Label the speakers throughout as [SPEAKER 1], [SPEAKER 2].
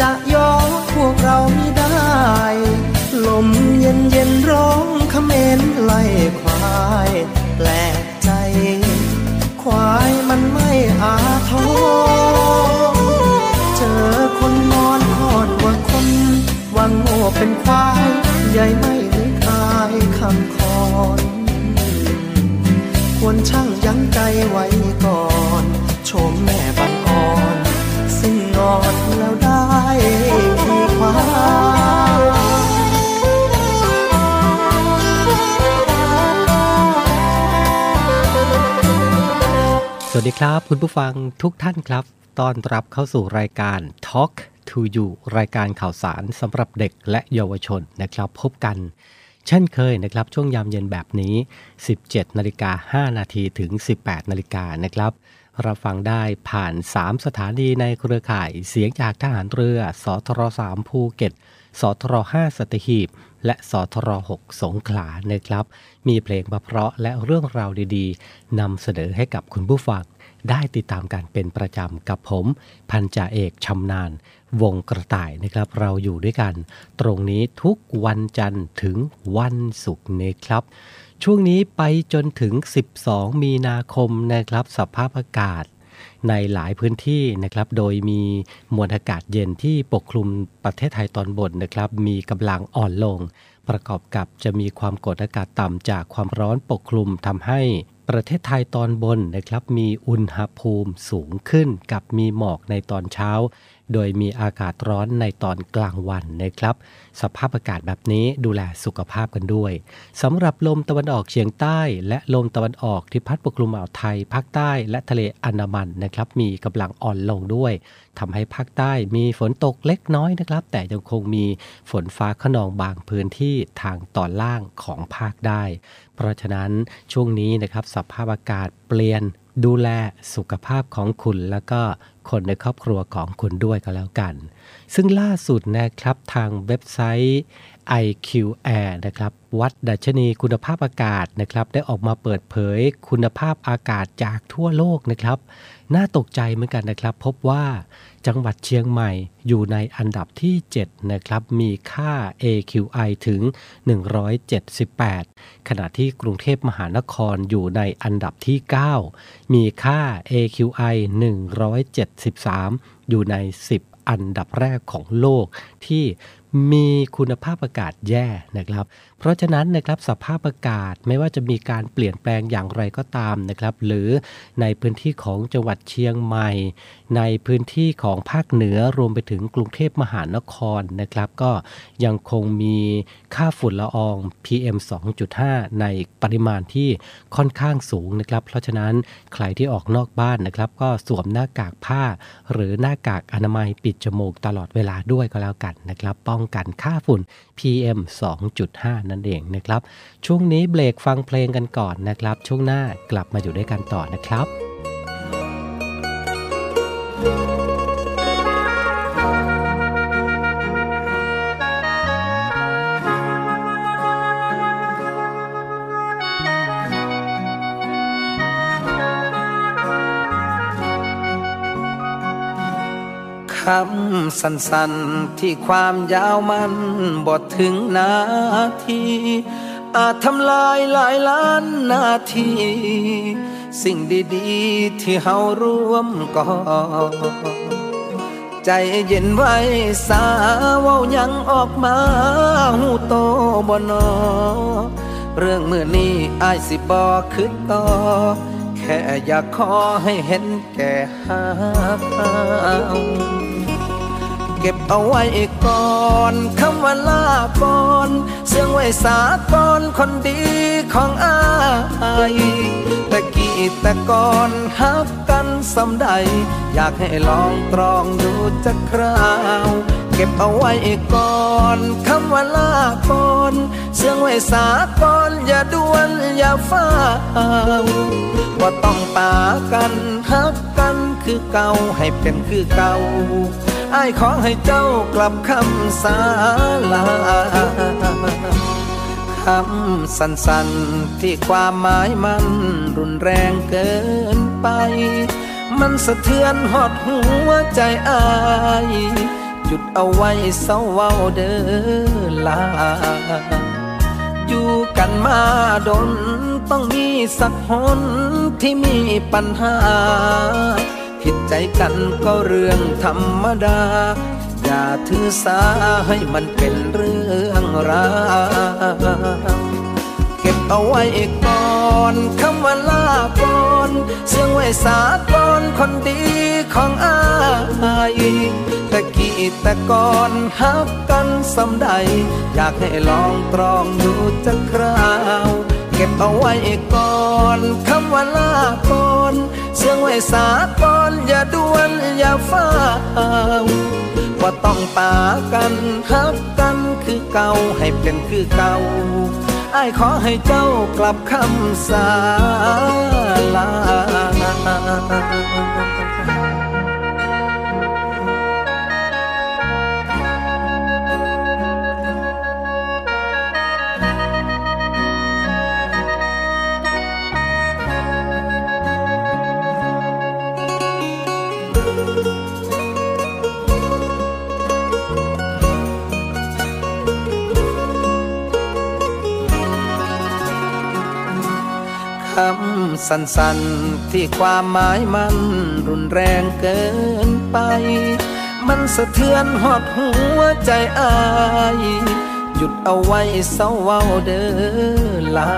[SPEAKER 1] จะยอมพวกเราไม่ได้ ลมเย็นเย็นร้องเขมรไล่ควาย แปลกใจ ควายมันไม่อาทรเจอคนนอนคอนว่าคนวางโง่เป็นควายใหญ่ไม่นึกอายคำคอนควรช่างยั้งใจไว้ก่อน ชมแม่ สวั
[SPEAKER 2] สดีครับ คุณผู้ฟังทุกท่านครับ ต้อนรับเข้าสู่รายการ Talk to You รายการข่าวสารสำหรับเด็กและเยาวชนนะครับ พบกัน เช่นเคยนะครับ ช่วงยามเย็นแบบนี้ 17 นาฬิกา 5 นาทีถึง 18 นาฬิกานะครับ รับฟังได้ผ่าน 3 สถานีในเครือข่ายเสียงจากทหารเรือ สทร3ภูเก็ต สทร5สัตหีบ และสทร6สงขลานะครับ มีเพลงเพราะและเรื่องราวดีๆนำเสนอให้กับคุณผู้ฟังได้ติดตามกันเป็นประจำกับผม พันจ่าเอกชำนาญวงกระต่ายนะครับ เราอยู่ด้วยกัน ตรงนี้ทุกวันจันทร์ถึงวันศุกร์นะครับ ช่วงนี้ไปจนถึง 12 มีนาคมนะครับสภาพอากาศในหลายพื้นที่นะครับ โดยมีมวลอากาศเย็นที่ปกคลุมประเทศไทยตอนบนนะครับ มีกำลังอ่อนลง ประกอบกับจะมีความกดอากาศต่ำจากความร้อนปกคลุมทำให้ประเทศไทยตอนบนนะครับ มีอุณหภูมิสูงขึ้นกับมีหมอกในตอนเช้า โดยมีอากาศร้อนในตอนกลางวันนะครับ สภาพอากาศแบบนี้ดูแลสุขภาพกันด้วยสำหรับลมตะวันออกเฉียงใต้ และลมตะวันออกที่พัดปกคลุมอ่าวไทย ภาคใต้และทะเลอันดามันนะครับ มีกำลังอ่อนลงด้วยทำให้ภาคใต้มีฝนตกเล็กน้อยนะครับ แต่ยังคงมีฝนฟ้าขนองบางพื้นที่ทางตอนล่างของภาคได้ เพราะฉะนั้นช่วงนี้นะครับสภาพอากาศเปลี่ยนดูแลสุขภาพของคุณแล้วก็ คนในครอบครัวของคุณด้วยก็แล้วกัน ซึ่งล่าสุดนะครับทางเว็บไซต์ IQ Air นะครับวัดดัชนีคุณภาพอากาศนะครับได้ออกมาเปิดเผยคุณภาพอากาศจากทั่วโลกนะครับ น่าตกใจเหมือนกันนะครับ พบว่าจังหวัดเชียงใหม่อยู่ในอันดับที่ 7 นะครับ มีค่า AQI ถึง 178 ขณะที่กรุงเทพมหานครอยู่ในอันดับที่ 9 มีค่า AQI 173 อยู่ใน 10 อันดับแรกของโลกที่มีคุณภาพอากาศแย่นะครับเพราะฉะนั้นนะครับสภาพอากาศไม่ว่าจะมีการเปลี่ยนแปลงอย่างไรก็ตามนะครับ หรือในพื้นที่ของจังหวัดเชียงใหม่ ในพื้นที่ของภาคเหนือรวมไปถึงกรุงเทพมหานครนะครับ ก็ยังคงมีค่าฝุ่นละออง PM 2.5 ในปริมาณที่ค่อนข้างสูงนะครับ เพราะฉะนั้นใครที่ออกนอกบ้านนะครับ ก็สวมหน้ากากผ้า หรือหน้ากากอนามัยปิดจมูกตลอดเวลาด้วยก็แล้วกันนะครับ ป้องกันค่าฝุ่น PM 2.5 นั่นเองนะครับ ช่วงนี้เบรกฟังเพลงกันก่อนนะครับ ช่วงหน้ากลับมาอยู่ด้วยกันต่อนะครับ
[SPEAKER 3] คำสั้นๆ ที่ความยาวมันบทถึงนาที อาจทำลายหลายล้านนาที สิ่งดีๆ ที่เฮาร่วมก่อใจเย็นไว้สาเว้ายังออกมาหูโตบนอ เรื่องมือนี้อายสิบอขึ้นต่อแค่อยากขอให้เห็นแก่หาเก็บเอาไว้ก่อนคำว่าลาก่อนเสื่องไว้สาก่อนคนดีของอายแต่กี้แต่ก่อนฮักกันสำใด อยากให้ลองตรองดูจักคราว เก็บเอาไว้ก่อนคำว่าลาก่อนเสื่องไว้สาก่อนอย่าด่วนอย่าฟ้าวว่าต้องปากันฮักกันคือเก่าให้เป็นคือเก่า อ้ายขอให้เจ้ากลับคำสาลาคำสั้นๆที่ความหมายมันรุนแรงเกินไป มันสะเทือนหอดหัวใจอายหยุดเอาไว้เศร้าเว้าเด้อลา อยู่กันมาดนต้องมีสักหนที่มีปัญหา ผิดใจกันก็เรื่องธรรมดา อย่าถือสาให้มันเป็นเรื่องราวเก็บเอาไว้ก่อนคำว่าลาก่อนเสื่องไว้สาก่อนคนดีของอายต่กี้แต่ก่อนฮักกันสำใด อยากให้ลองตรองดูจักคราว เก็บเอาไว้ก่อนคำว่าลาก่อน เสียงไว้สาก่อนอย่าด่วนอย่าฟ้าวว่าต้องปากันฮักกันคือเก่าให้เป็นคือเก่าอ้ายขอให้เจ้ากลับคำสาลา คำสั้นๆ ที่ความหมายมันรุนแรงเกินไป มันสะเทือนหอดหัวใจอาย หยุดเอาไว้เศร้าเว้าเดอลา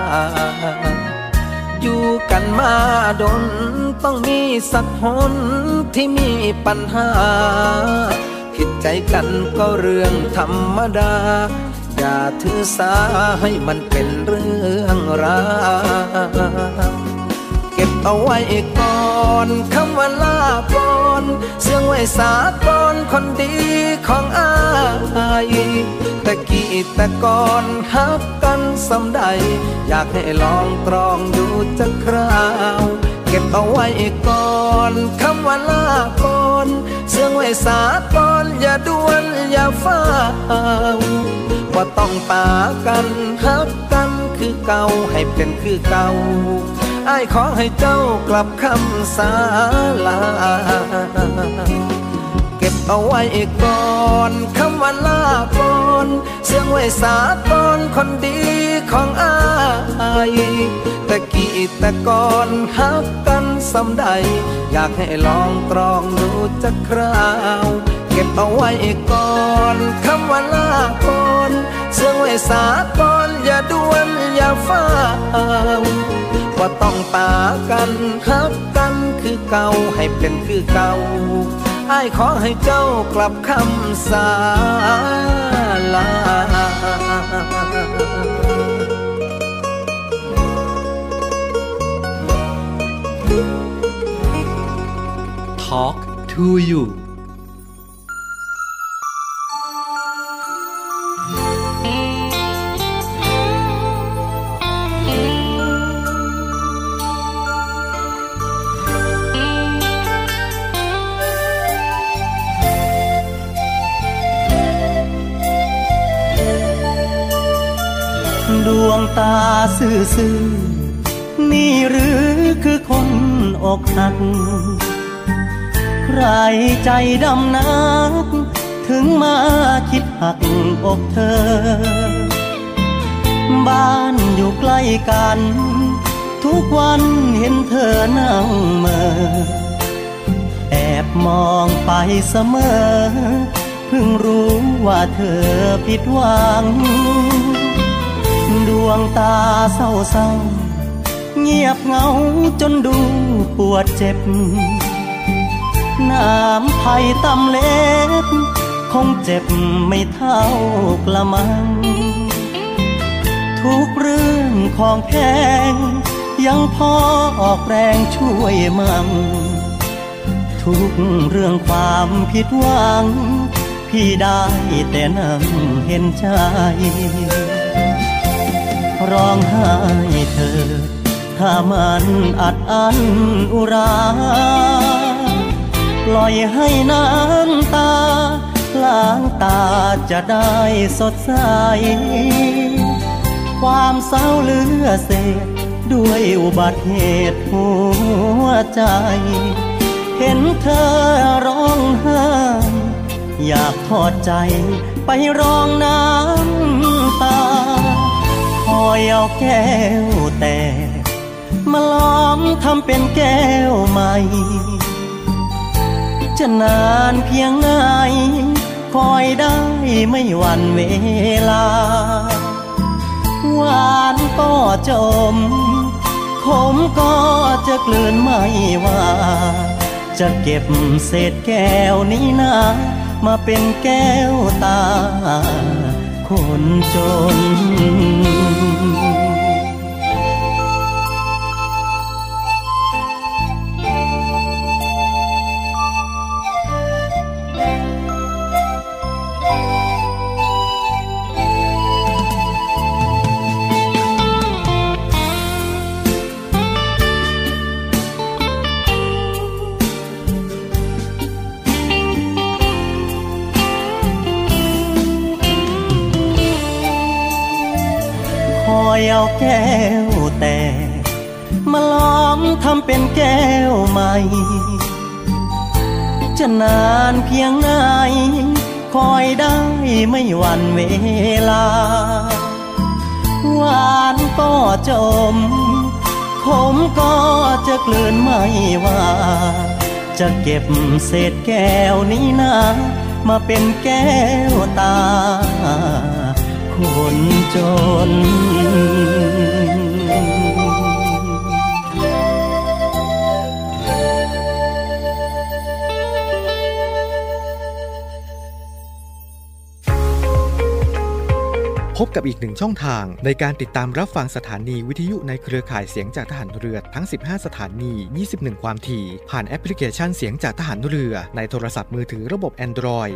[SPEAKER 3] อยู่กันมาดนต้องมีสักหนที่มีปัญหา ผิดใจกันก็เรื่องธรรมดา อย่าถือสาให้มันเป็น เรื่องราวเก็บเอาไว้ก่อนคำว่าลาก่อนเสียงไว้สาก่อนคนดีของอายตะกี้แต่ก่อนฮักกันสำใด อยากให้ลองตรองดูจะคราวเก็บเอาไว้ก่อนคำว่าลาก่อนเสียงไว้สาก่อนอย่าด่วนอย่าฟ้าวว่าต้องปากันฮักกัน คือเก่าให้เป็นคือเก่าอ้ายขอให้เจ้ากลับคำสาลา เก็บเอาไว้ก่อนคำว่าลาก่อนเสียงไว้สาก่อนคนดีของอายแต่กี้แต่ก่อนฮักกันสำใด อยากให้ลองตรองดูจะคราว เก็บเอาไว้ก่อนคำว่าลาก่อนเสียงไว้สาก่อนอย่าด่วนอย่าฟ้าวว่าต้องปากันฮักกันคือเก่าให้เป็นคือเก่าไอ้ขอให้เจ้ากลับคำสาลา
[SPEAKER 2] Talk to you
[SPEAKER 4] ดวงตาซื่อๆนี่หรือคือคนอกหัก ใครใจดำนัก ถึงมาคิดหักอกเธอ บ้านอยู่ใกล้กัน ทุกวันเห็นเธอนั่งเมอแอบมองไปเสมอ เพิ่งรู้ว่าเธอผิดหวัง ดวงตาเศร้าเศร้าเงียบเหงาจนดูปวดเจ็บ น้ำไผ่ตำเล็บ คงเจ็บไม่เท่ากละมัง ทุกเรื่องของแพง ยังพอออกแรงช่วยมั่ง ทุกเรื่องความผิดหวัง พี่ได้แต่นั่งเห็นใจ ร้องไห้เธอ ถ้ามันอัดอั้นอุรา ปล่อยให้น้ำตา ล้างตาจะได้สดใส ความเศร้าเลือเศษ ด้วยอุบัติเหตุหัวใจ เห็นเธอร้องไห้อยากทอดใจไปร้องน้ำ อยเอาแก้วแต่ มาล้อมทำเป็นแก้วใหม่ จะนานเพียงไหนคอยได้ไม่หวันเวลา หวานก็จม ขมก็จะกลืนไม่ว่า จะเก็บเศษแก้วนี้นะ มาเป็นแก้วตา คนจน เอาแก้วแต่ มาล้อมทำเป็นแก้วใหม่ จะนานเพียงไหนคอยได้ไม่หวันเวลา หวานก็จมข
[SPEAKER 5] ผมก็จะกลืนไม่ว่าจะเก็บเศษแก้วนี้นะ มาเป็นแก้วตา คนจน
[SPEAKER 6] พบกับอีกหนึ่งช่องทางในการติดตามรับฟังสถานีวิทยุในเครือข่ายเสียงจากทหารเรือทั้ง 15 สถานี 21 ความถี่ ผ่านแอปพลิเคชันเสียงจากทหารเรือในโทรศัพท์มือถือระบบ Android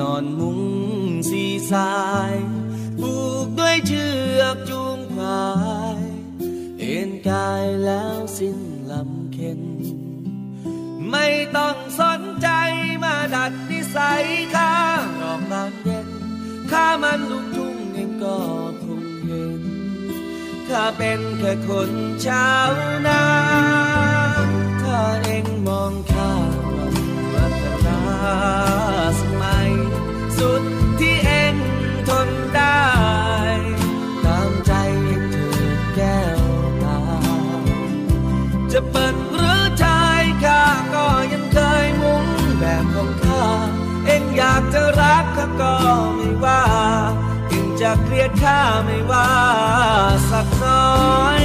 [SPEAKER 7] นอนมุงสีสายผูกด้วยเชือกจูงควายเอ็นกายแล้วสิ้นลำเค็น ไม่ต้องสนใจมาดัดนิสัยข้ารอกบานเย็นข้ามันลูกทุ่งเองก็คงเห็นข้าเป็นแค่คนชาวนาถ้าเองมองข้าสมัย สุดที่เองทนได้ ตามใจเองเถิดแก้วตา จะเปิดหรือชายข้าก็ยังเคยมุงแบบของข้า เองอยากจะรักข้าก็ไม่ว่าเองจะเกลียดข้าไม่ว่าสักน้อย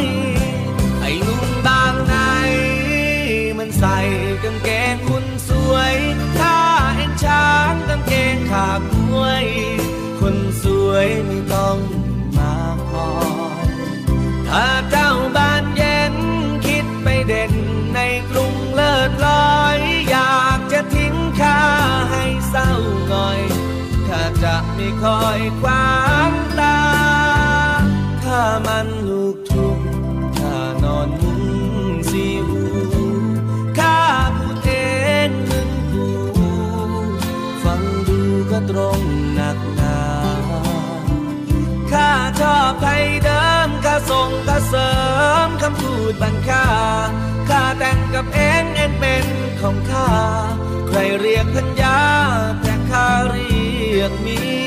[SPEAKER 7] ยไม่ต้องมาคอยถ้าเจ้าบ้านเย็นคิดไปเด่นในกรุงเลิศลอย อยากจะทิ้งข้าให้เศร้าหน่อย ถ้าจะไม่คอยความตา ถ้ามันลูกทุ่งถ้านอนมุ้งสีหูข้าพูดเองมึงกูฟังดูก็ตรง ชอบไทยเดิมข้าส่งข้าเสริมคำพูดบันค่าข้าแต่งกับเองเองเป็นของข้า ใครเรียกพัญญาแต่ข้าเรียกมี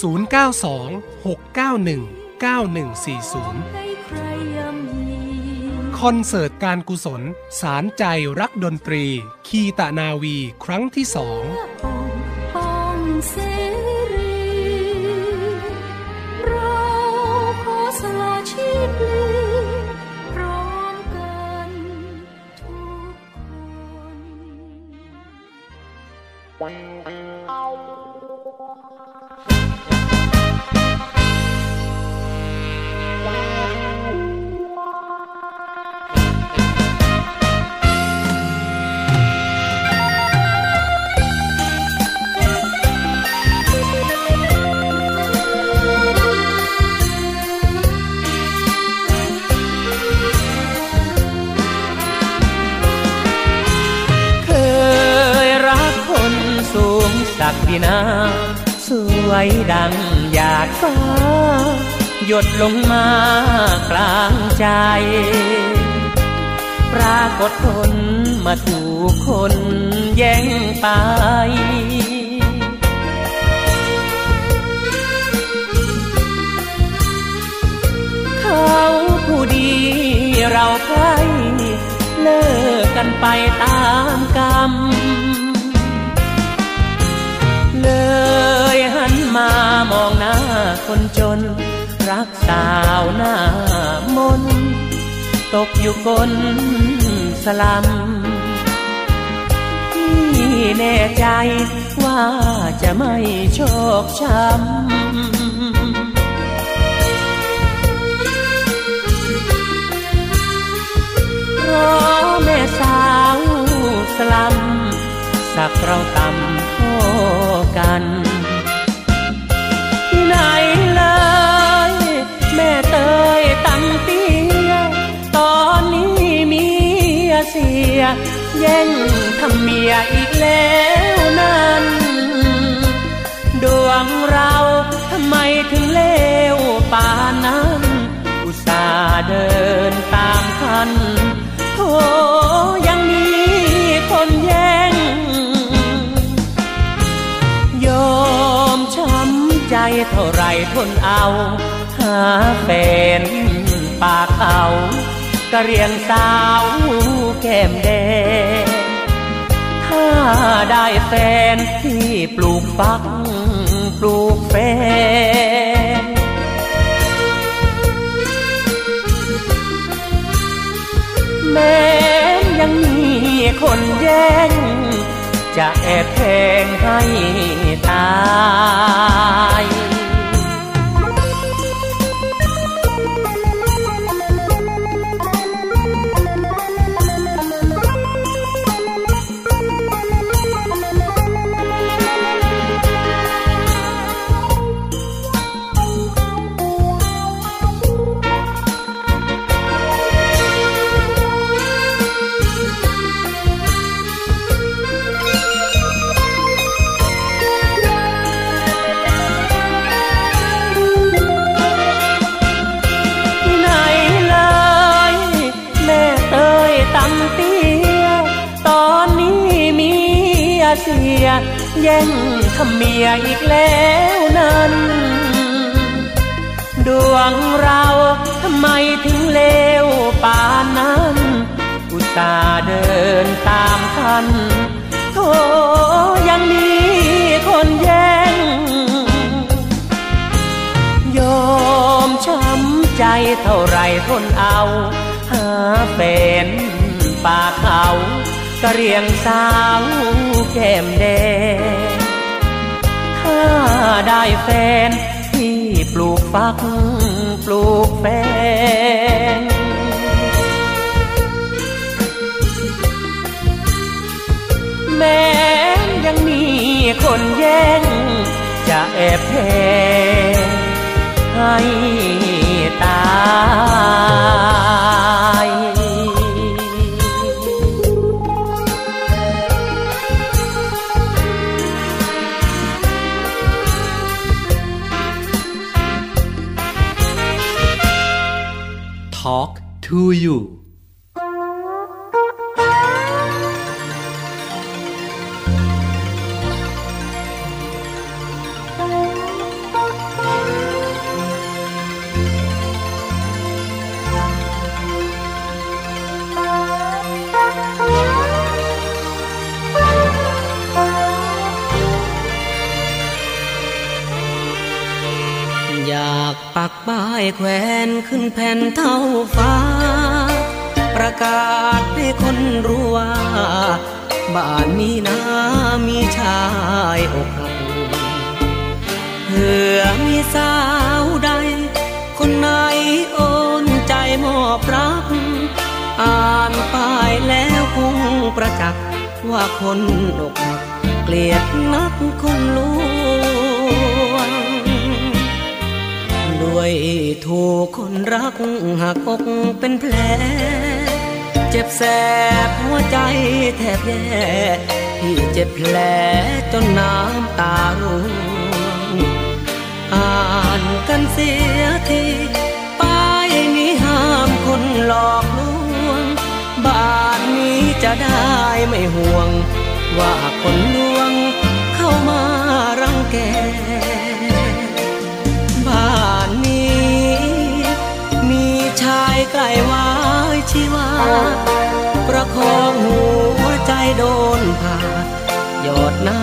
[SPEAKER 8] 092 691 9140 คอนเสิร์ตการกุศล สารใจรักดนตรี คีตะนาวีครั้งที่สอง
[SPEAKER 9] สัก
[SPEAKER 5] ดินาสวยดังหยาดฟ้า หยดลงมากลางใจ ปรากฏคนมาถูกคนแย่งไปเขาผู้ดีเราใครเลิกกันไปตามกรรม เลยหันมามองหน้าคนจน รักสาวหน้ามน ตกอยู่กลสลัมที่แน่ใจว่าจะไม่โชคช้ำเพราะแม่สาวสลัม สักเราต่ำโทกันที่ไหนเลยแม่เตยตั้งเตี้ยตอนนี้มีเสีย แย่งทำเมียอีกแล้วนั้น ดวงเราทำไมถึงเลวป่านนั้นอุตส่าห์เดินตามทันโธยังมีคนแย เท่าไรทนเอา หาแฟนปากเอากะเรียงสาวแก้มแดง ถ้าได้แฟนที่ปลูกฟักปลูกแฟนแม้ยังมีคนแย่ง จะแอบแทงให้ตาย ทำเมียอีกแล้วนั้น ดวงเราทำไมถึงเลวป่านนั้น อุตส่าห์เดินตามทันโธยังมีคนแย่งยอมช้ำ
[SPEAKER 10] ใจเท่าไรทนเอา หาแฟนป่าเขากระเรียงสาวแก้มแดง ได้แฟน ที่ปลูกฟัก ปลูกแฟน แม้ยังมีคนแย่ง จะแอบแพ้ให้ตา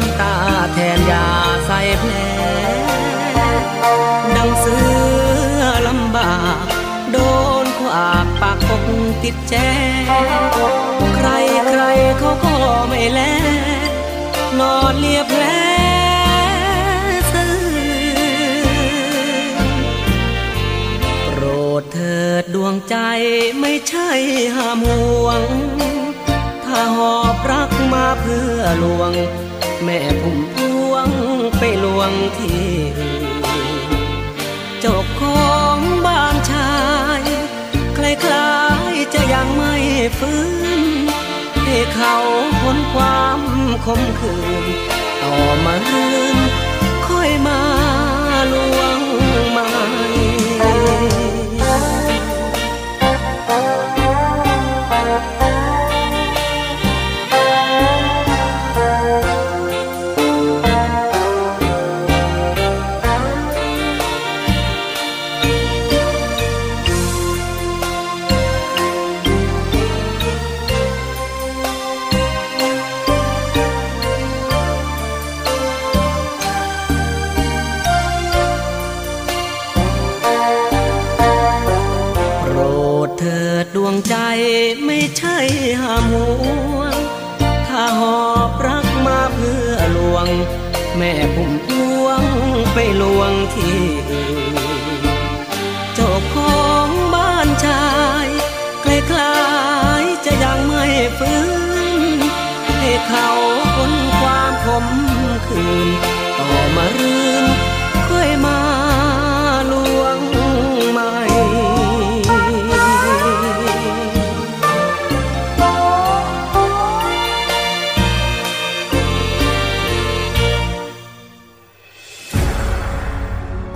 [SPEAKER 10] ำตาแทนยาใส่แผลดังเสือลำบาก โดนขวากปากปกติดแจใครใครเขาก็ไม่แล นอนเลียแผลซื่อโปรดเถิดดวงใจไม่ใช่ห้ามห่วง ถ้าหอบรักมาเพื่อลวง แม่ผมพวงไปลวงที่เจ้าของบ้านชายคล้ายๆจะยังไม่ฟื้น ให้เขาพ้นความคมคืน ต่อมาคืนค่อยมาลวง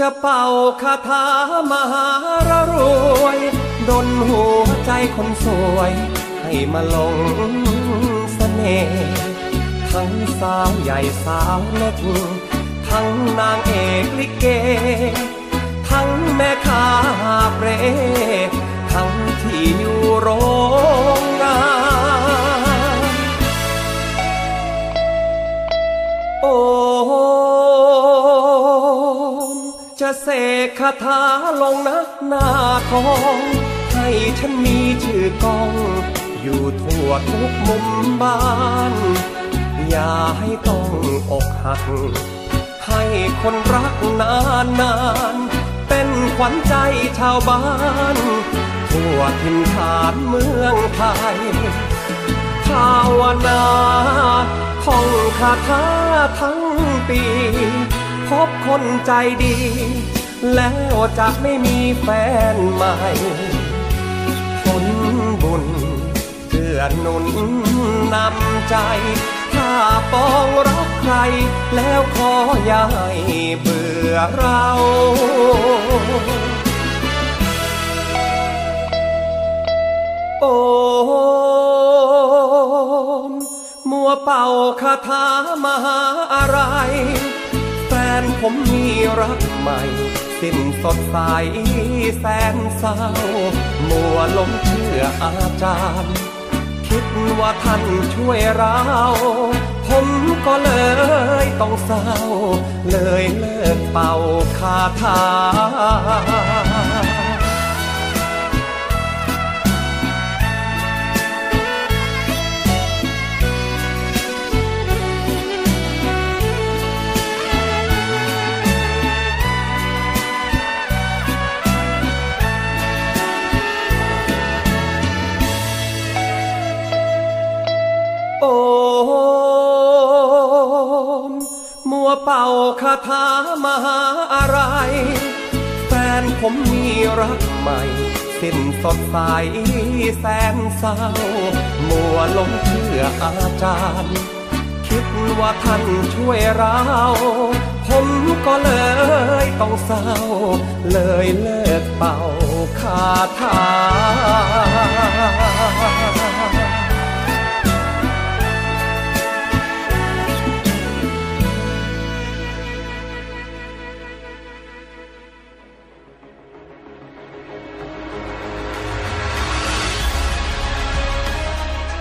[SPEAKER 11] จะเป่าคาถามหารรวยดนหัวใจคนสวย ให้มาหลงเสน่ห์ทั้งสาวใหญ่สาวเล็กทั้งนางเอกลิเก ทั้งแม่ค้าเปรทั้งที่อยู่โรงงาน จะเสกคาถาลงนักหน้าทอง ให้ฉันมีชื่อกอง อยู่ทั่วทุกมุมบ้าน อย่าให้ต้องอกหัก ให้คนรักนานนานเป็นขวัญใจชาวบ้าน ทั่วถิ่นฐานเมืองไทย ภาวนาท่องคาถาทั้งปี พบคนใจดี แล้วจะไม่มีแฟนใหม่ผลบุญเกื้อหนุนนำใจ ถ้าปองรักใคร แล้วขออย่าให้เบื่อเราโอ้มมัวเป่าคาถามหาอะไร นผมมีรักใหม่ สิ้นสดใสแสนเศร้า มัวหลงเชื่ออาจารย์ คิดว่าท่านช่วยเรา ผมก็เลยต้องเศร้า เลยเลิกเป่าคาถา เป่าคาถามหาอะไร แฟนผมมีรักใหม่ สิ้นสดใสแสนเศร้า มัวหลงเชื่ออาจารย์ คิดว่าท่านช่วยเรา ผมก็เลยต้องเศร้า เลยเลิกเป่าคาถา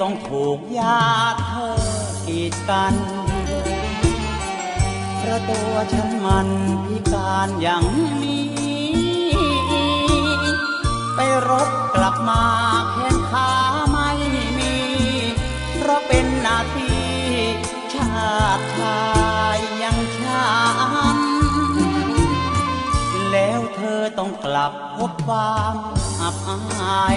[SPEAKER 12] ต้องถูกยาติเธอกีดกันเพราะตัวฉันมันพิการอย่างนี้ ไปรบกลับมาแขนขาไม่มี เพราะเป็นนาทีชาติชายยังฉันแล้วเธอต้องกลับพบความอับอาย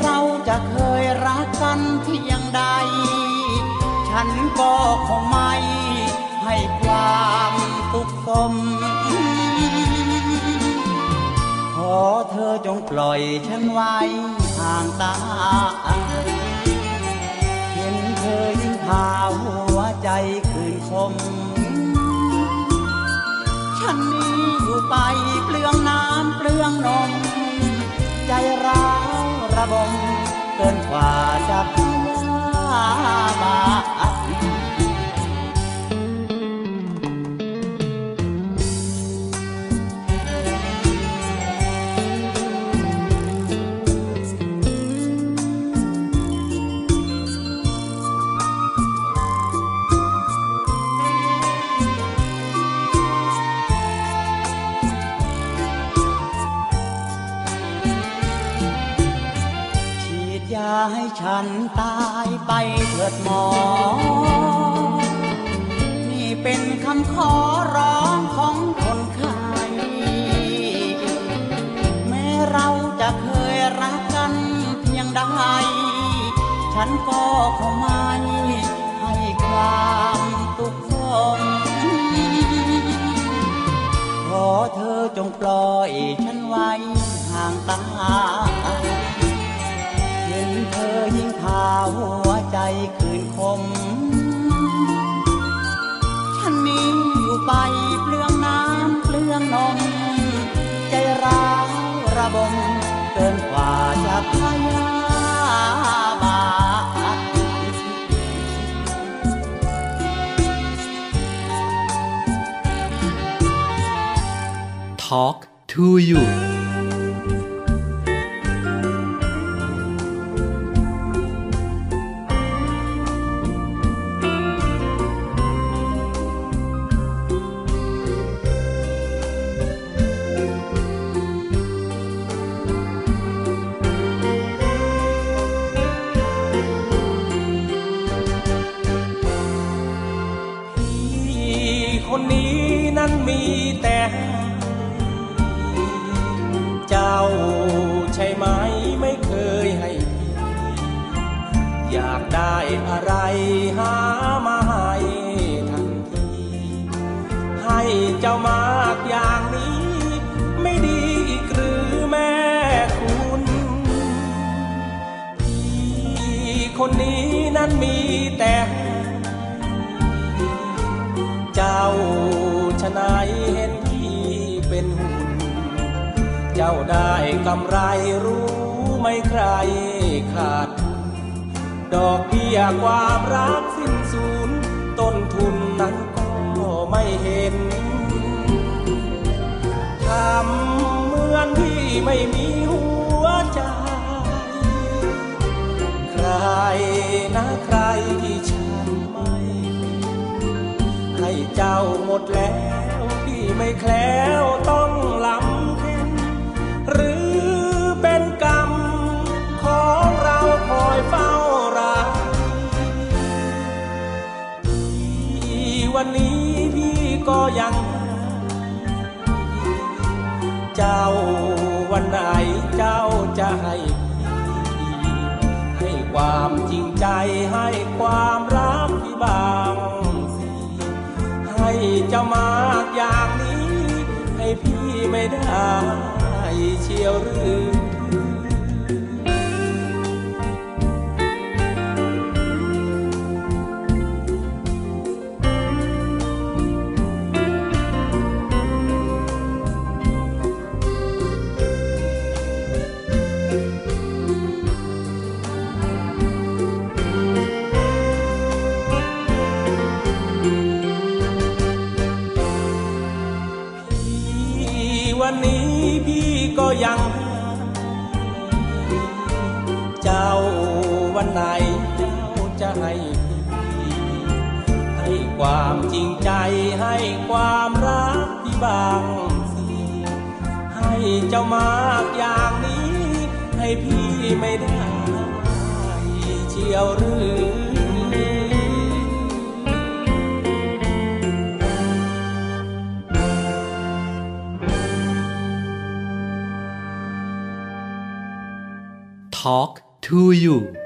[SPEAKER 12] เราจะเคยรักกันเพียงใด ฉันก็คงไม่ให้ความทุกข์สม ขอเธอจงปล่อยฉันไว้ห่างตา เห็นเธอยิ่งพาหัวใจคืนคม ฉันนี้อยู่ไปเปลืองน้ำเปลืองนมใจร้าวระ บมเกินกว่าจะพยาบา เจ้ามาก
[SPEAKER 7] อย่างนี้ ไม่ดีอีกหรือแม่คุณพี่คนนี้นั้นมีแต่ เจ้าชนายเห็นพี่เป็นหุ่น เจ้าได้กำไรรู้ไม่ใครขาด ดอกเบี้ยความรัก เห็นทำเหมือนพี่ไม่มีหัวใจ ใครนะใครที่ฉันไม่ให้เจ้าหมดแล้วพี่ไม่แคล้วต้องลำเค็นหรือเป็นกรรมของเราคอยเฝ้ารักีวันนี้ ก็ยัง เจ้าวันไหนเจ้าจะให้ให้ความจริงใจให้ความรักพี่บางสิให้เจ้ามากอย่างนี้ ให้พี่ไม่ได้เชียวหรือ
[SPEAKER 12] วันไหนเจ้าจะให้พี่ให้ความจริงใจให้ความรักพี่บางสิให้เจ้ามากอย่างนี้ ให้พี่ไม่ได้เชียวหรือ
[SPEAKER 2] Talk to you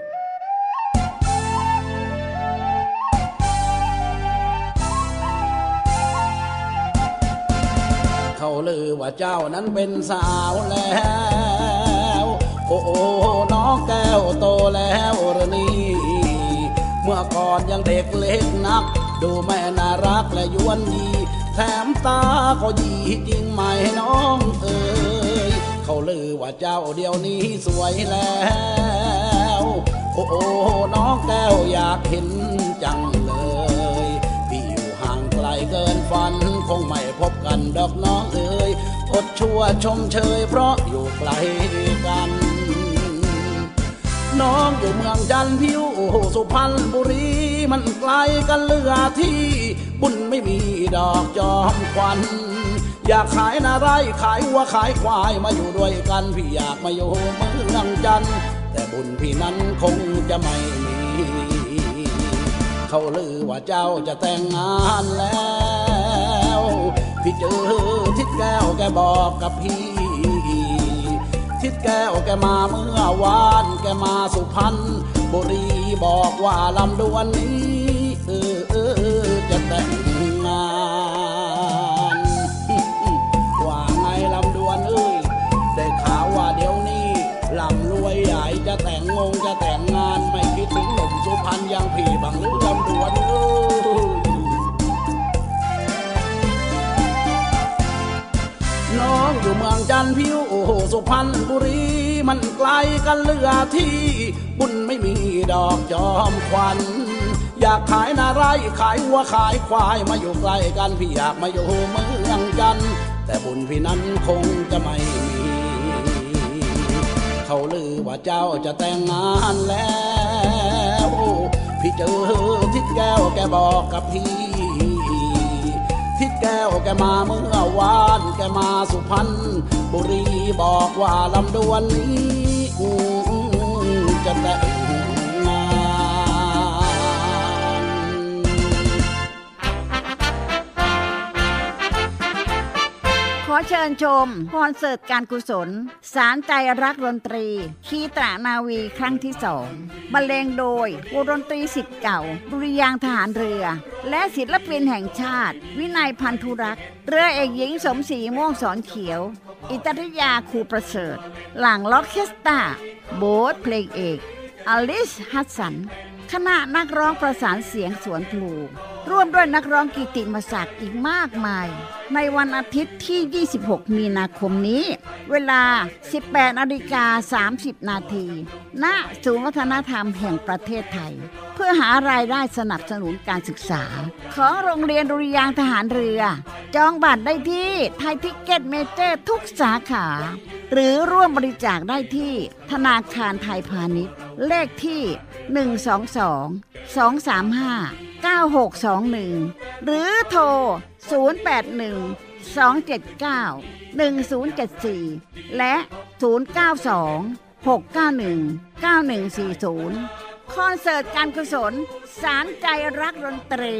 [SPEAKER 13] ว่าเจ้านั้นเป็นสาวแล้ว โอ้โอ้น้องแก้วโตแล้วรนี่ เมื่อก่อนยังเด็กเล็กนัก ดูแม่น่ารักและยวนยีแถมตาก็ยีจริงไหมน้องเอ๋ยเขาลือว่าเจ้าเดียวนี้สวยแล้ว โอ้โอ้น้องแก้วอยากเห็นจังเลยพี่อยู่ห่างไกลเกินฝันคงไม่พบกันดอกน้องเอ๋ย อดชั่วชมเชยเพราะอยู่ไกลกัน น้องอยู่เมืองจันพิวสุพรรณบุรีมันไกลกันเลือที่ บุญไม่มีดอกจอมควัน อยากขายนาไรขายวัวขายควายมาอยู่ด้วยกัน พี่อยากมาอยู่เมืองจันแต่บุญพี่นั้นคงจะไม่มี เขาลือว่าเจ้าจะแต่งงานแล้ว พี่เจอทิดแก้วแกบอกกับพี่ ทิดแก้วแกมาเมื่อวาน แกมาสุพรรณบุรีบอกว่าลำดวนนี้ พรรณบุรีมันไกลกันเลือที่ บุญไม่มีดอกจอมควัน อยากขายนาไรขายวัวขายควายมาอยู่ใกล้กันพี่อยากมาอยู่เมืองจันแต่บุญพี่นั้นคงจะไม่มี เขาลือว่าเจ้าจะแต่งงานแล้ว พี่เจอทิดแก้วแกบอกกับพี่ทิดแก้วแกมาเมื่อวานแกมาสุพรรณ บุรีบอกว่าลำดวนนี้จะแต่
[SPEAKER 14] อเชิญชมคอนเสิร์ตการกุศล สารใจรักดนตรี คีตรานาวีครั้งที่สองบรรเลงโดยวงดนตรีสิทธิ์เก่า ดุริยางทหารเรือ และศิลปินแห่งชาติ วินัยพันธุรักษ์เรือเอกหญิงสมศรีม่วงสอนเขียว อิตริยาครูประเสริฐ หลังล็อกเคสตาโบ๊ทเพลงเอกอลิสฮัตสัน คณะนักร้องประสานเสียงสวนพลูร่วมด้วยนักร้องกิติมศักดิ์อีกมากมาย ในวันอาทิตย์ที่ 26 มีนาคมนี้ เวลา 18นาฬิกา 30 นาทีณศูนย์วัฒนธรรมแห่งประเทศไทย เพื่อหารายได้สนับสนุนการศึกษา ของโรงเรียนดุริยางค์ทหารเรือ จองบัตรได้ที่ไทย Ticket Major ทุกสาขา หรือร่วมบริจาคได้ที่ธนาคารไทยพาณิชย์ เลขที่ 122 235 9621 หรือโทร 081 279 1074 และ 092 691 9140 คอนเสิร์ตการกุศล สารใจรักดนตรี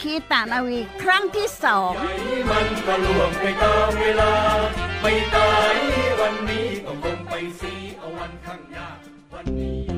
[SPEAKER 14] คีตานาวีครั้งที่สอง
[SPEAKER 7] มันก็ล่วงไปตามเวลา ไม่ตายวันนี้ก็คงไปสีเอาวันข้างหน้า วันนี้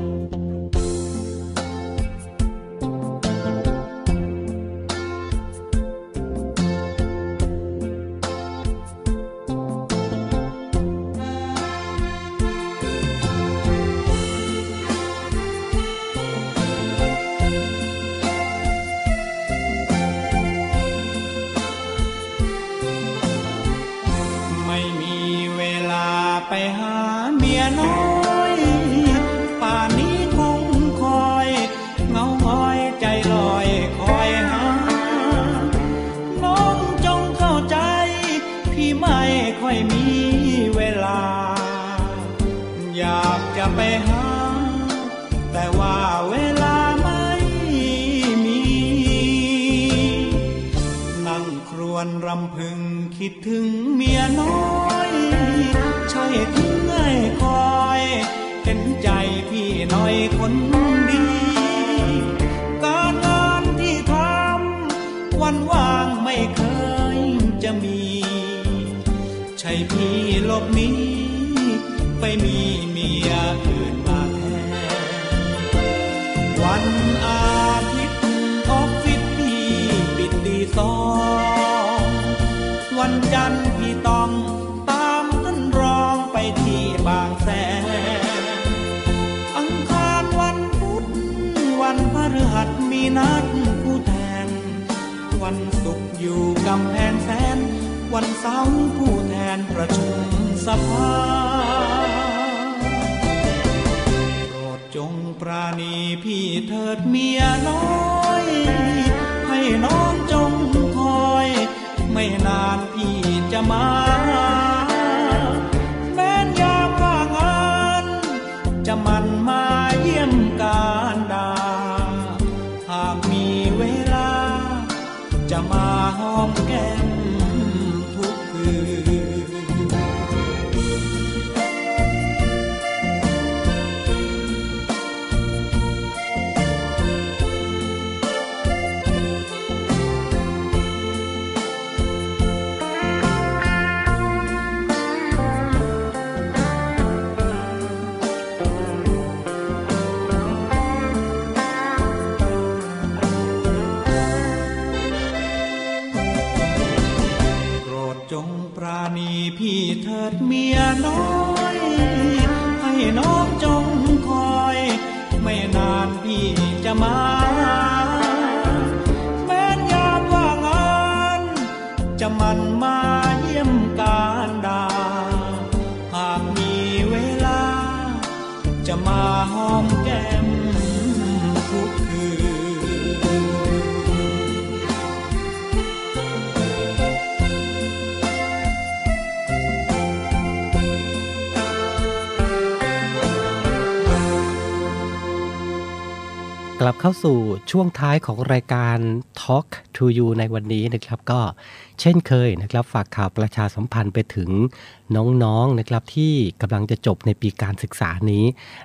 [SPEAKER 1] รำพึงคิดถึงเมียน้อย ใช่ทิ้งให้คอย เห็นใจพี่น่อยคนดี การงานที่ทำวันว่างไม่เคยจะมี ใช่พี่ลบนี้ ไปมีเมียอื่นมาแทนวันอาทิตย์ออฟฟิศพี่ปิดตีสอง จันทร์พี่ต้องตามท่านรองไปที่บางแสน อังคารวันพุธวันพฤหัสมีนัดผู้แทน วันศุกร์อยู่กำแพงแสน วันเสาร์ผู้แทนประชุมสภาโปรดจงปราณีพี่เถิดเมียน้อย ให้น้องจงคอย ไม่นานพี่ จะมา แม้นยามว่างงาน จะมันมาเยี่ยมการดา หากมีเวลา จะมาหอมแก้ม พี่เถิดเมียน้อย ให้น้องจงคอย ไม่นานพี่จะมา แม้นยามว่างงาน จะมันมา กลั
[SPEAKER 2] บเข้าสู่ช่วงท้ายของรายการ Talk to You ในวันนี้นะครับ ก็ เช่นเคยนะครับฝากข่าวประชาสัมพันธ์ไปถึงน้องๆนะครับที่กำลังจะจบในปีการศึกษานี้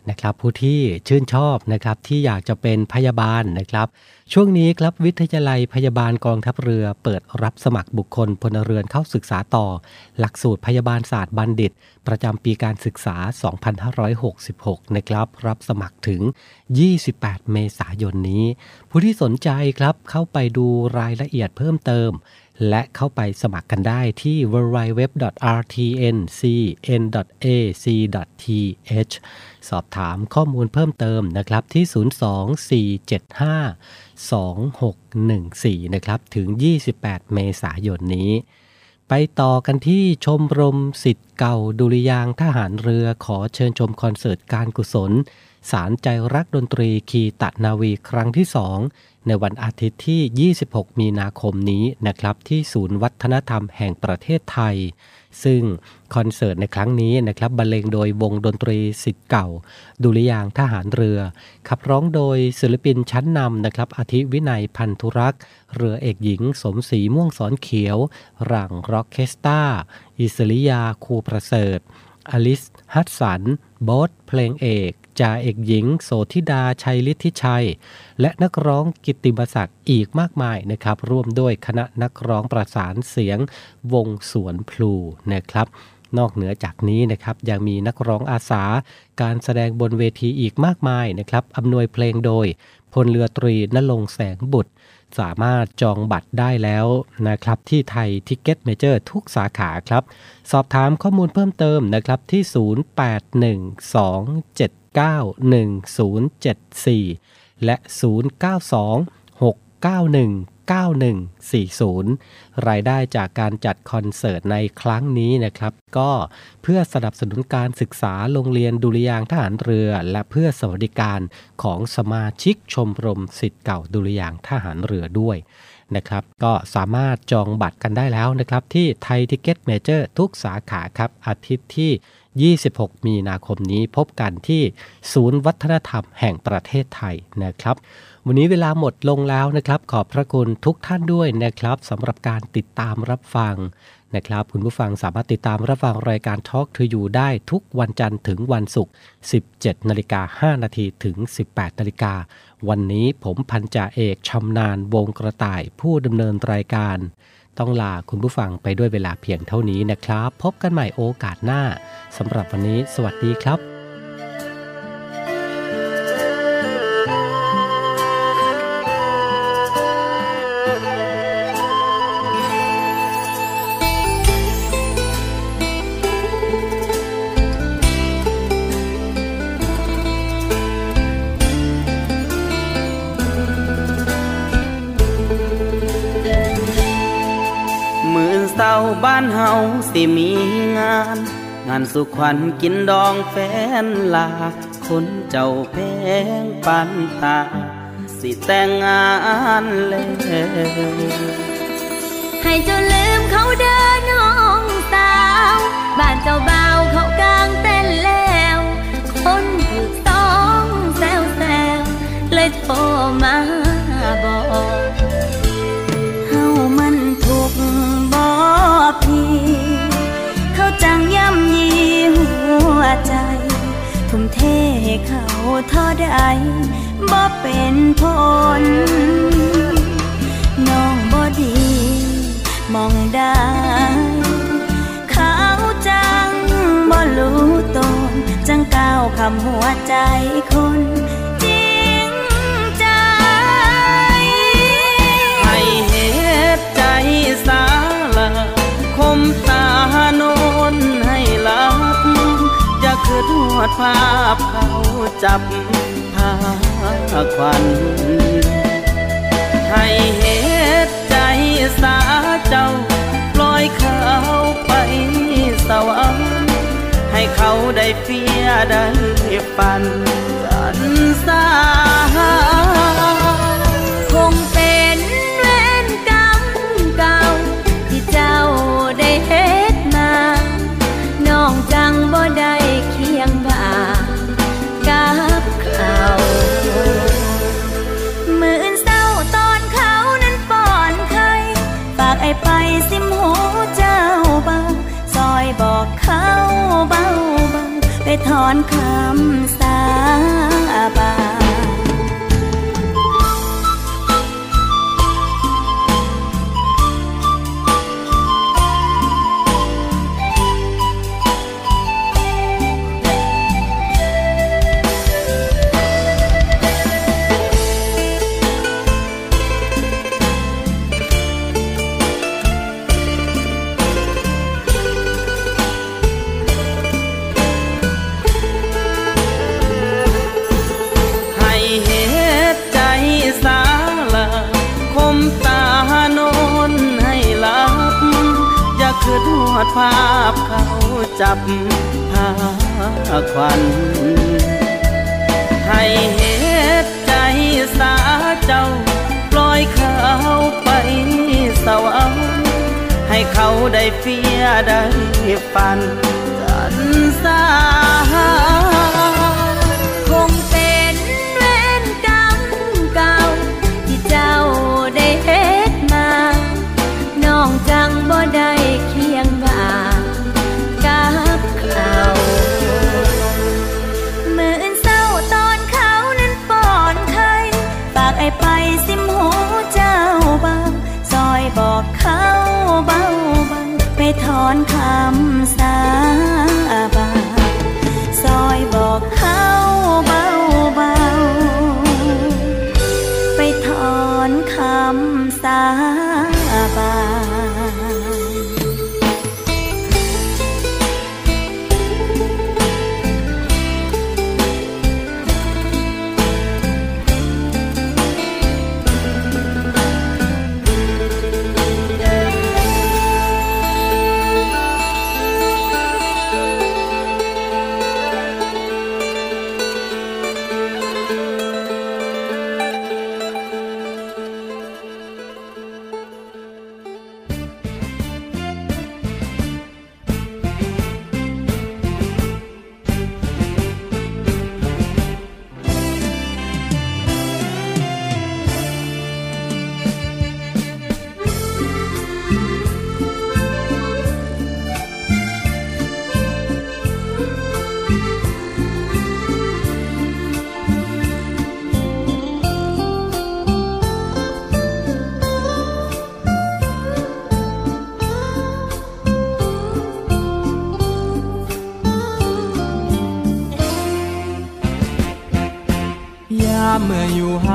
[SPEAKER 2] นะครับผู้ที่ชื่นชอบนะครับที่อยากจะเป็นพยาบาลนะครับ ช่วงนี้ครับวิทยาลัยพยาบาลกองทัพเรือเปิดรับสมัครบุคคลพลเรือนเข้าศึกษาต่อ หลักสูตรพยาบาลศาสตร์บัณฑิต ประจำปีการศึกษา 2566 นะครับ รับสมัครถึง 28 เมษายนนี้ ผู้ที่สนใจครับเข้าไปดูรายละเอียดเพิ่มเติม และเข้าไปสมัครกันได้ที่ www.rtncn.ac.th สอบถามข้อมูลเพิ่มเติมนะครับที่ 024752614 นะครับ ถึง 28 เมษายนนี้ ไปต่อกันที่ชมรมสิทธิ์เก่าดุริยางทหารเรือขอเชิญชมคอนเสิร์ตการกุศล สารใจรักดนตรีคีตะนาวีครั้งที่2 ในวันอาทิตย์ที่ 26 มีนาคมนี้นะครับที่ศูนย์วัฒนธรรมแห่งประเทศไทย ซึ่งคอนเสิร์ตในครั้งนี้นะครับบรรเลงโดยวงดนตรีสิทธิ์เก่า ดุริยางทหารเรือ ขับร้องโดยศิลปินชั้นนำนะครับอาทิวินัยพันธุรักษ์ เรือเอกหญิงสมศรีม่วงสอนเขียว หลังร็อกเคสตาอิสริยา คูประเสริฐอลิส ฮัตสัน บอสเพลงเอก จ่าเอกหญิง โสธิดาชัยฤทธิชัย และนักร้องกิตติมศักดิ์อีกมากมายนะครับ ร่วมด้วยคณะนักร้องประสานเสียงวงสวนพลูนะครับนอกเหนือจากนี้นะครับยังมีนักร้องอาสา การแสดงบนเวทีอีกมากมายนะครับอำนวยเพลงโดยพลเรือตรีนลงแสงบุตร สามารถจองบัตรได้แล้วนะครับที่ไทย Ticket Major ทุกสาขาครับ สอบถามข้อมูลเพิ่มเติมนะครับที่ 091074 และ 0926919140 รายได้จากการจัดคอนเสิร์ตในครั้งนี้นะครับ ก็เพื่อสนับสนุนการศึกษาโรงเรียนดุริยางค์ทหารเรือ และเพื่อสวัสดิการของสมาชิกชมรมศิษย์เก่าดุริยางค์ทหารเรือด้วยนะครับก็สามารถจองบัตรกันได้แล้วนะครับ ที่ไทย Ticket Major ทุกสาขาครับ อาทิตย์ที่ 26 มีนาคมนี้พบกันที่ศูนย์วัฒนธรรมแห่งประเทศไทยนะครับ วันนี้เวลาหมดลงแล้วนะครับ ขอบพระคุณทุกท่านด้วยนะครับสำหรับการติดตามรับฟังนะครับคุณผู้ฟังสามารถติดตามรับฟังรายการ Talk to You ได้ทุกวันจันทร์ถึงวันศุกร์ 17นาฬิกา5นาทีถึง 18นาฬิกา วันนี้ผมพันจ่าเอกชำนาญวงกระต่ายผู้ดำเนินรายการ ต้องลาคุณผู้ฟังไปด้วยเวลาเพียงเท่านี้นะครับ พบกันใหม่โอกาสหน้าสำหรับวันนี้ สวัสดีครับ
[SPEAKER 15] บ้านเฮาสิมีงาน งานสุขวัญกินดองแฟนลา คนเจ้าแพงปันตา สิแต่งงานเลย
[SPEAKER 16] ให้เจ้าลืมเขาเดินน้องสาว บ้านเจ้าบ่าวเขากลางเต้นแล้ว คนถูกต้องแซวแซวเลยโทรมาบอก
[SPEAKER 17] จังย่ำยีหัวใจทุ่มเทเขาเท่าใดบ่เป็นผลน้องบ่ดีมองได้เขาจังบ่รู้ตนจังก้าวคำหัวใจคนจริงใจ
[SPEAKER 15] ให้เหตุใจสา อดภาพเขาจับพาควันให้เหตุใจสาเจ้าปล่อยเขาไปสวรรค์ให้เขาได้เฟียได้ฝันกันสา
[SPEAKER 16] อ
[SPEAKER 17] นคำส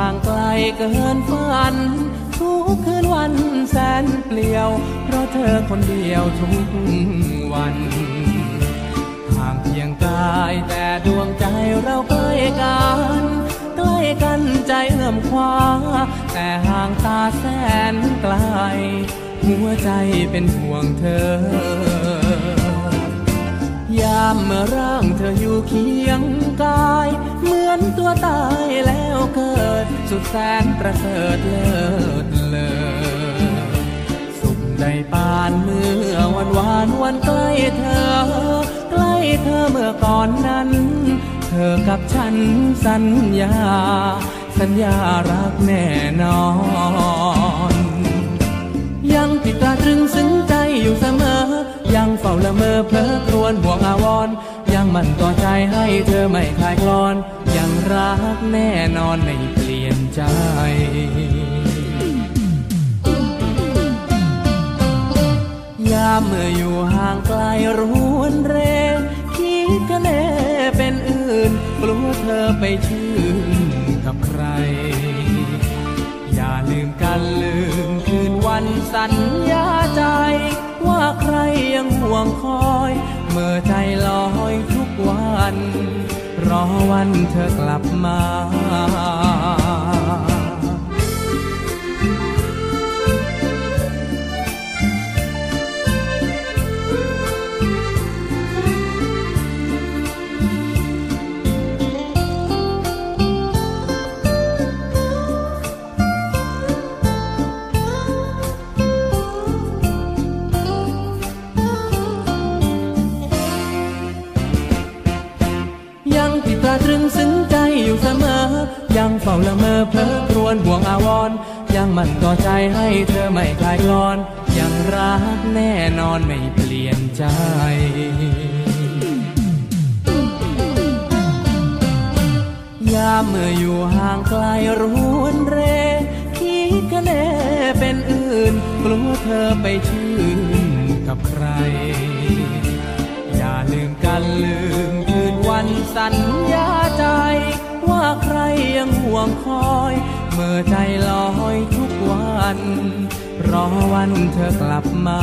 [SPEAKER 17] า
[SPEAKER 16] งไก
[SPEAKER 18] ลเกินฝัน ทุกคืนวันแสนเปลี่ยว เพราะเธอคนเดียวทุกวันห่างเพียงกายแต่ดวงใจเราใกล้กันใกล้กันใจเอื้อมคว้า แต่ห่างตาแสนไกล หัวใจเป็นห่วงเธอยามเมื่อร่างเธออยู่เคียงกาย เหมือนตัวตายแล้วเกิด สุดแสนประเสริฐเลิศเลอสุขในปานเมื่อวันวานวันใกล้เธอ ใกล้เธอเมื่อก่อนนั้น เธอกับฉันสัญญา สัญญารักแน่นอน ยังติดตาตรึงซึ้งใจอยู่เสมอ ยังเฝ้าละเมอเพลอครวญห่วงอาวรณ์ยังมั่นต่อใจให้เธอไม่คลายคลอน ยังรักแน่นอนไม่เปลี่ยน ใจยามเมื่ออยู่ห่างไกลรวนเรคิดกันแน่เป็นอื่นกลัวเธอไปชื่นกับใคร อย่าลืมกันลืมคืนวันสัญญาใจ ว่าใครยังห่วงคอย เมื่อใจลอยทุกวัน รอวันเธอกลับมา เสมอ ยังเฝ้าละเมอเพลอครวญห่วงอาวรณ์ยังมันต่อใจให้เธอไม่คลายคลอน ยังรักแน่นอนไม่เปลี่ยนใจยามเมื่ออยู่ห่างไกลรวนเรคิดกันแน่เป็นอื่น กลัวเธอไปชื่นกับใคร อย่าลืมกันลืมคืนวันสัญญาใจ ว่าใครยังห่วงคอย เมื่อใจลอยทุกวัน รอวันเธอกลับมา